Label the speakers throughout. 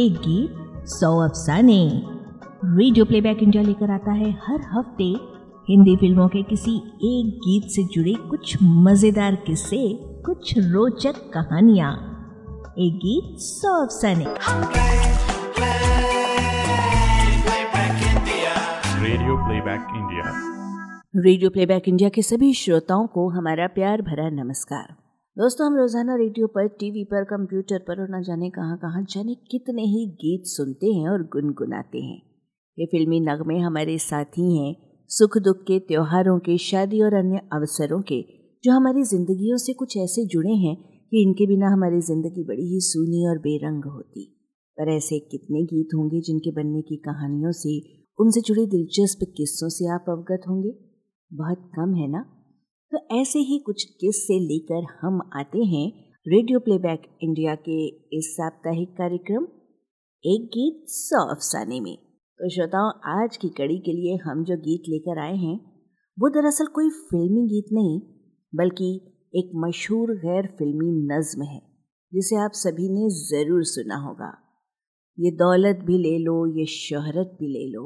Speaker 1: एक गीत सौ अफसाने रेडियो प्लेबैक इंडिया लेकर आता है हर हफ़्ते। हिंदी फ़िल्मों के किसी एक गीत से जुड़े कुछ मज़ेदार किस्से कुछ रोचक कहानियाँ। एक गीत सौ अफसाने।
Speaker 2: Radio playback India
Speaker 3: radio playback India के सभी श्रोताओं को हमारा प्यार भरा नमस्कार। दोस्तों, हम रोज़ाना रेडियो पर, टीवी पर, कंप्यूटर पर और न जाने कहाँ कहाँ जाने कितने ही गीत सुनते हैं और गुनगुनाते हैं। ये फिल्मी नगमे हमारे साथी हैं सुख दुख के, त्योहारों के, शादी और अन्य अवसरों के, जो हमारी जिंदगियों से कुछ ऐसे जुड़े हैं कि इनके बिना हमारी ज़िंदगी बड़ी ही सूनी और बेरंग होती। पर ऐसे कितने गीत होंगे जिनके बनने की कहानियों से, उनसे जुड़े दिलचस्प किस्सों से आप अवगत होंगे? बहुत कम, है ना? तो ऐसे ही कुछ किस्से लेकर हम आते हैं रेडियो प्लेबैक इंडिया के इस साप्ताहिक कार्यक्रम, एक गीत सौ अफसाने में। तो श्रोताओं, आज की कड़ी के लिए हम जो गीत लेकर आए हैं, वो दरअसल कोई फिल्मी गीत नहीं, बल्कि एक मशहूर गैर फिल्मी नज्म है, जिसे आप सभी ने ज़रूर सुना होगा। ये दौलत भी ले लो, ये शोहरत भी ले लो।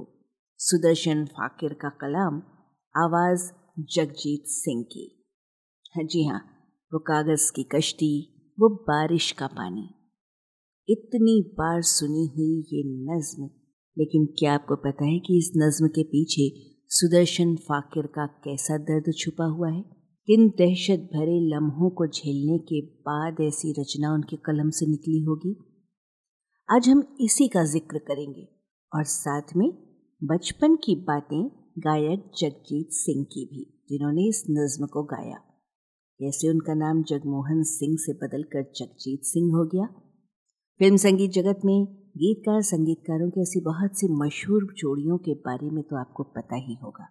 Speaker 3: सुदर्शन फाकिर का कलाम, आवाज़ जगजीत सिंह की। हाँ जी हाँ वो कागज़ की कश्ती, वो बारिश का पानी। इतनी बार सुनी हुई ये नज्म, लेकिन क्या आपको पता है कि इस नज्म के पीछे सुदर्शन फाकिर का कैसा दर्द छुपा हुआ है? किन दहशत भरे लम्हों को झेलने के बाद ऐसी रचना उनके कलम से निकली होगी। आज हम इसी का ज़िक्र करेंगे और साथ में बचपन की बातें गायक जगजीत सिंह की भी, जिन्होंने इस नज्म को गाया। कैसे उनका नाम जगमोहन सिंह से बदलकर जगजीत सिंह हो गया। फ़िल्म संगीत जगत में गीतकार, संगीतकारों की ऐसी बहुत सी मशहूर जोड़ियों के बारे में तो आपको पता ही होगा।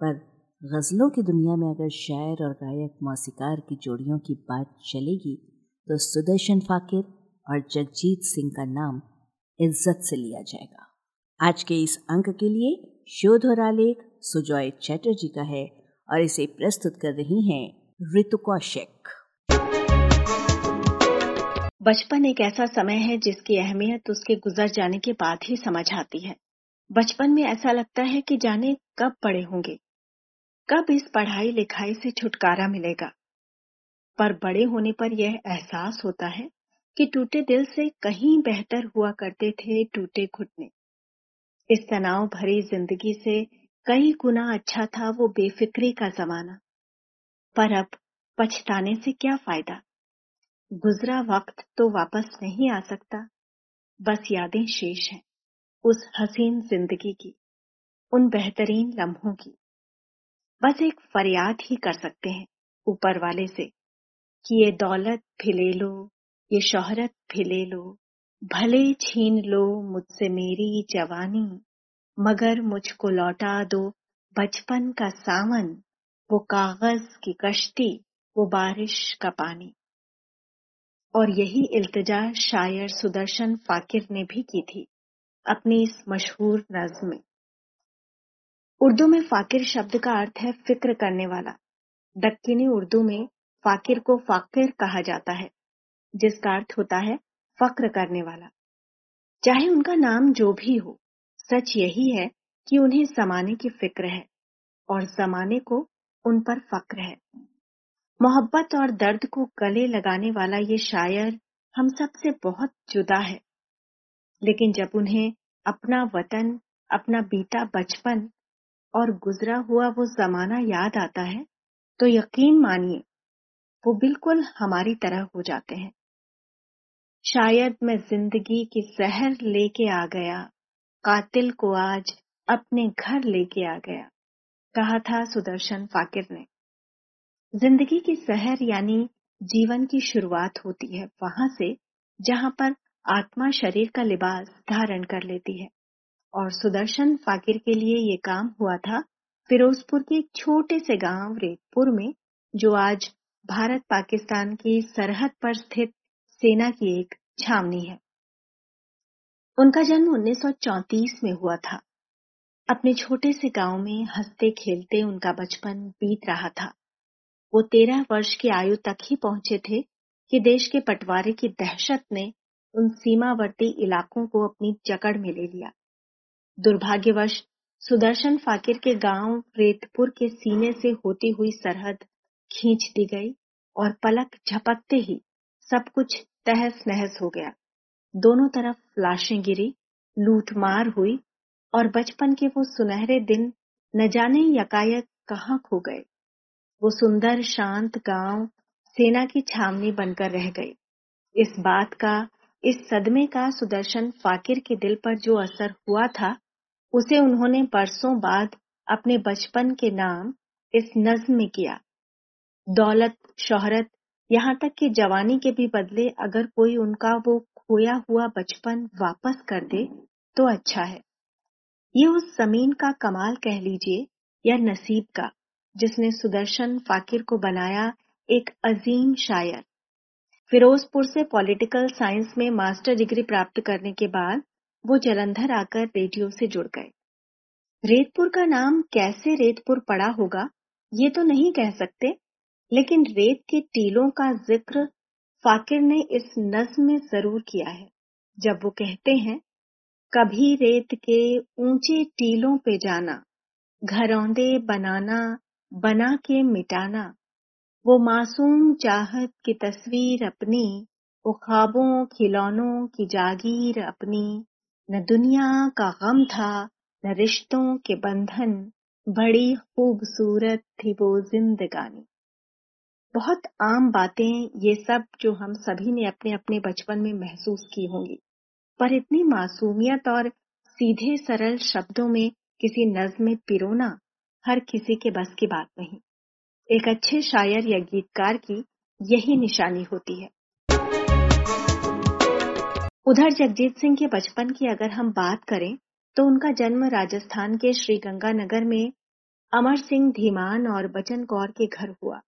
Speaker 3: पर गज़लों की दुनिया में अगर शायर और गायक मौसीकार की जोड़ियों की बात चलेगी तो सुदर्शन फाकिर और जगजीत सिंह का नाम इज़्ज़त से लिया जाएगा। आज के इस अंक के लिए शोध और आलेख सुजॉय चैटर्जी का है और इसे प्रस्तुत कर रही हैं ऋतु कौशिक।
Speaker 4: बचपन एक ऐसा समय है जिसकी अहमियत उसके गुजर जाने के बाद ही समझ आती है। बचपन में ऐसा लगता है कि जाने कब बड़े होंगे, कब इस पढ़ाई लिखाई से छुटकारा मिलेगा। पर बड़े होने पर यह एहसास होता है कि टूटे दिल से कहीं बेहतर हुआ करते थे टूटे घुटने इस तनाव भरी ज़िंदगी से कई गुना अच्छा था वो बेफिक्री का जमाना। पर अब पछताने से क्या फ़ायदा? गुजरा वक्त तो वापस नहीं आ सकता। बस यादें शेष हैं उस हसीन ज़िंदगी की, उन बेहतरीन लम्हों की। बस एक फरियाद ही कर सकते हैं ऊपर वाले से कि ये दौलत भी ले लो, ये शोहरत भी ले लो। भले छीन लो मुझसे मेरी जवानी, मगर मुझको लौटा दो बचपन का सावन, वो कागज़ की कश्ती, वो बारिश का पानी। और यही इल्तजा शायर सुदर्शन फाकिर ने भी की थी, अपनी इस मशहूर नज्म में। उर्दू में फाकिर शब्द का अर्थ है फ़िक्र करने वाला। दक्किनी उर्दू में फाकिर को फाकिर कहा जाता है, जिसका अर्थ होता है फक्र करने वाला। चाहे उनका नाम जो भी हो, सच यही है कि उन्हें जमाने की फ़िक्र है और जमाने को उन पर फक्र है। मोहब्बत और दर्द को गले लगाने वाला ये शायर हम सबसे बहुत जुदा है। लेकिन जब उन्हें अपना वतन, अपना बीता बचपन और गुजरा हुआ वो जमाना याद आता है तो यकीन मानिए, वो बिल्कुल हमारी तरह हो जाते हैं। शायद मैं ज़िंदगी की जहर लेके आ गया। कातिल को आज अपने घर लेके आ गया, कहा था सुदर्शन फाकिर ने। ज़िंदगी की सहर यानी जीवन की शुरुआत होती है वहाँ से, जहाँ पर आत्मा शरीर का लिबास धारण कर लेती है। और सुदर्शन फाकिर के लिए ये काम हुआ था फिरोजपुर के एक छोटे से गाँव रेतपुर में, जो आज भारत पाकिस्तान की सरहद पर स्थित सेना की एक छावनी है। उनका जन्म 1934 में हुआ था। अपने छोटे से गाँव में हँसते खेलते उनका बचपन बीत रहा था। वो तेरह वर्ष की आयु तक ही पहुँचे थे कि देश के पटवारे की दहशत ने उन सीमावर्ती इलाकों को अपनी जकड़ में ले लिया। दुर्भाग्यवश, सुदर्शन फाकिर के गाँव रेतपुर के सीने से होती हुई सरहद खींच दी गई और पलक झपकते ही सब कुछ तहस नहस हो गया। दोनों तरफ़ लाशें गिरी, लूटमार हुई और बचपन के वो सुनहरे दिन न जाने यकायक कहाँ खो गए। वो सुंदर, शांत गाँव सेना की छावनी बनकर रह गए। इस बात का, इस सदमे का सुदर्शन फाकिर के दिल पर जो असर हुआ था, उसे उन्होंने बरसों बाद अपने बचपन के नाम इस नज्म में किया। दौलत, शोहरत यहाँ तक कि जवानी के भी बदले अगर कोई उनका वो खोया हुआ बचपन वापस कर दे तो अच्छा है। ये उस ज़मीन का कमाल कह लीजिए, या नसीब का, जिसने सुदर्शन फाकिर को बनाया एक अजीम शायर। फिरोजपुर से पॉलिटिकल साइंस में मास्टर डिग्री प्राप्त करने के बाद वो जलंधर आकर रेडियो से जुड़ गए। रेतपुर का नाम कैसे रेतपुर पड़ा होगा, ये तो नहीं कह सकते लेकिन रेत के टीलों का ज़िक्र फाकिर ने इस नज्म में ज़रूर किया है। जब वो कहते हैं, कभी रेत के ऊँचे टीलों पे जाना घरौंदे बनाना, बना के मिटाना, वो मासूम चाहत की तस्वीर अपनी, वो ख्वाबों, खिलौनों की जागीर अपनी, न दुनिया का गम था, न रिश्तों के बंधन, बड़ी खूबसूरत थी वो जिंदगानी। बहुत आम बातें, ये सब जो हम सभी ने अपने अपने बचपन में महसूस की होंगी। पर इतनी मासूमियत और सीधे सरल शब्दों में किसी नज्म में पिरोना हर किसी के बस की बात नहीं। एक अच्छे शायर या गीतकार की यही निशानी होती है। उधर जगजीत सिंह के बचपन की अगर हम बात करें तो उनका जन्म राजस्थान के श्रीगंगानगर में अमर सिंह धीमान और बचन कौर के घर हुआ।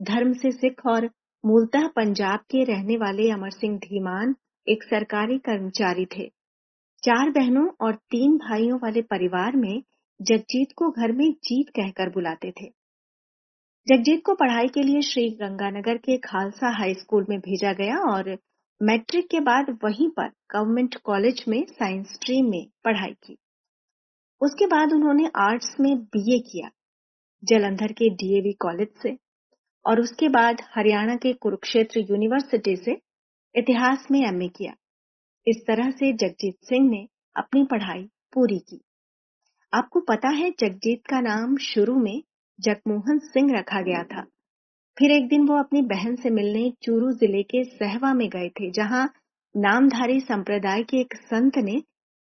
Speaker 4: धर्म से सिख और मूलतः पंजाब के रहने वाले अमर सिंह धीमान एक सरकारी कर्मचारी थे। चार बहनों और तीन भाइयों वाले परिवार में जगजीत को घर में जीत कहकर बुलाते थे। जगजीत को पढ़ाई के लिए श्री गंगानगर के खालसा हाई स्कूल में भेजा गया और मैट्रिक के बाद वहीं पर गवर्नमेंट कॉलेज में साइंस स्ट्रीम में पढ़ाई की। उसके बाद उन्होंने आर्ट्स में बीए किया, जलंधर के डीएवी कॉलेज से। और उसके बाद हरियाणा के कुरुक्षेत्र यूनिवर्सिटी से इतिहास में एमए किया। इस तरह से जगजीत सिंह ने अपनी पढ़ाई पूरी की। आपको पता है जगजीत का नाम शुरू में जगमोहन सिंह रखा गया था। फिर एक दिन वो अपनी बहन से मिलने चूरू ज़िले के सहवा में गए थे, जहाँ नामधारी संप्रदाय के एक संत ने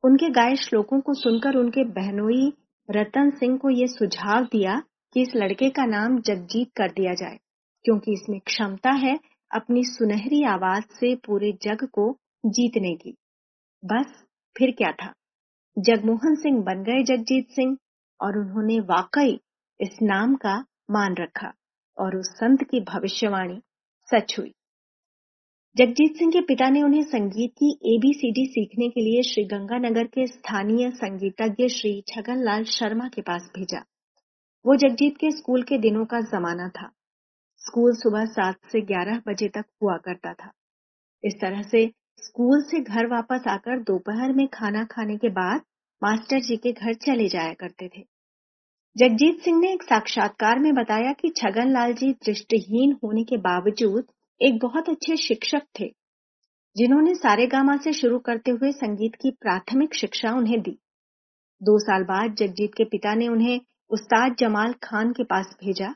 Speaker 4: उनके गाय श्लोकों को सुनकर उनके बहनोई रतन सिंह को ये सुझाव दिया कि इस लड़के का नाम जगजीत कर दिया जाए, क्योंकि इसमें क्षमता है अपनी सुनहरी आवाज़ से पूरे जग को जीतने की। बस, फिर क्या था? जगमोहन सिंह बन गए जगजीत सिंह, और उन्होंने वाकई इस नाम का मान रखा, और उस संत की भविष्यवाणी सच हुई। जगजीत सिंह के पिता ने उन्हें संगीत की एबीसीडी सीखने के लिए श्री गंगानगर के स्थानीय संगीतज्ञ श्री छगन लाल शर्मा के पास भेजा। वो जगजीत के स्कूल के दिनों का जमाना था। स्कूल सुबह सात से ग्यारह बजे तक हुआ करता था। इस तरह से स्कूल से घर वापस आकर दोपहर में खाना खाने के बाद मास्टर जी के घर चले जाया करते थे। जगजीत सिंह ने एक साक्षात्कार में बताया कि छगन लाल जी दृष्टिहीन होने के बावजूद एक बहुत अच्छे शिक्षक थे, जिन्होंने सारे गामा से शुरू करते हुए संगीत की प्राथमिक शिक्षा उन्हें दी। दो साल बाद जगजीत के पिता ने उन्हें उस्ताद जमाल खान के पास भेजा,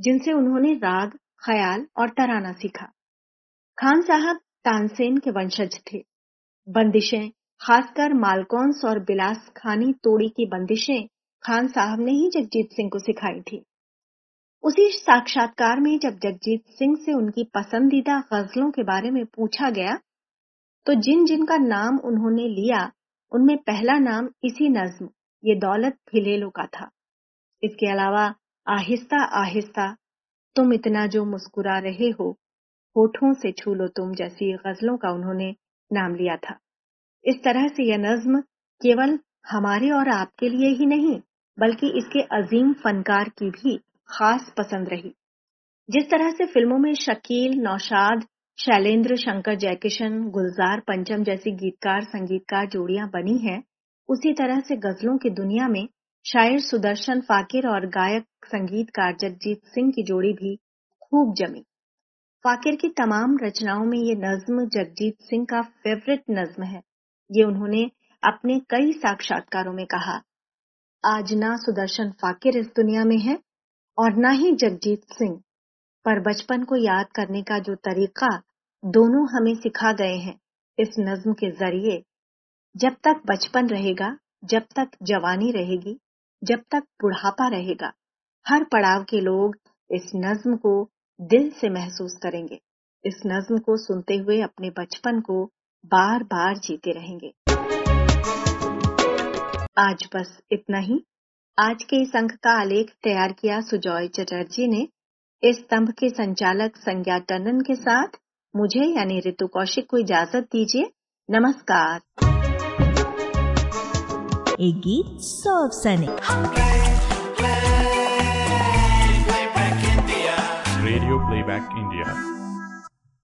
Speaker 4: जिनसे उन्होंने राग, ख्याल और तराना सीखा। खान साहब तानसेन के वंशज थे। बंदिशें, खासकर मालकौंस और बिलास खानी तोड़ी की बंदिशें खान साहब ने ही जगजीत सिंह को सिखाई थी। उसी साक्षात्कार में जब जगजीत सिंह से उनकी पसंदीदा गजलों के बारे में पूछा गया तो जिन जिन का नाम उन्होंने लिया, उनमें पहला नाम इसी नज्म, ये दौलत फिलेलो का था। इसके अलावा, आहिस्ता आहिस्ता, तुम इतना जो मुस्कुरा रहे हो, होठों से छू लो तुम जैसी गजलों का उन्होंने नाम लिया था। इस तरह से यह नज्म केवल हमारे और आपके लिए ही नहीं, बल्कि इसके अजीम फनकार की भी खास पसंद रही। जिस तरह से फ़िल्मों में शकील, नौशाद, शैलेंद्र, शंकर जयकिशन, गुलजार, पंचम जैसी गीतकार, संगीतकार जोड़ियाँ बनी हैं, उसी तरह से गजलों की दुनिया में शायर सुदर्शन फाकिर और गायक संगीतकार जगजीत सिंह की जोड़ी भी खूब जमी। फाकिर की तमाम रचनाओं में ये नज्म जगजीत सिंह का फेवरेट नज्म है। ये उन्होंने अपने कई साक्षात्कारों में कहा। आज ना सुदर्शन फाकिर इस दुनिया में है और ना ही जगजीत सिंह। पर बचपन को याद करने का जो तरीका दोनों हमें सिखा गए हैं इस नज्म के ज़रिए। जब तक बचपन रहेगा, जब तक जवानी रहेगी जब तक बुढ़ापा रहेगा। हर पड़ाव के लोग इस नज्म को दिल से महसूस करेंगे। इस नज्म को सुनते हुए अपने बचपन को बार बार जीते रहेंगे। आज बस इतना ही। आज के इस अंक का आलेख तैयार किया सुजॉय चटर्जी ने। इस स्तंभ के संचालक संज्ञा टंडन के साथ मुझे यानी ऋतु कौशिक को इजाज़त दीजिए। नमस्कार।
Speaker 1: a gift of sunny. Radio Playback India. Radio Playback India.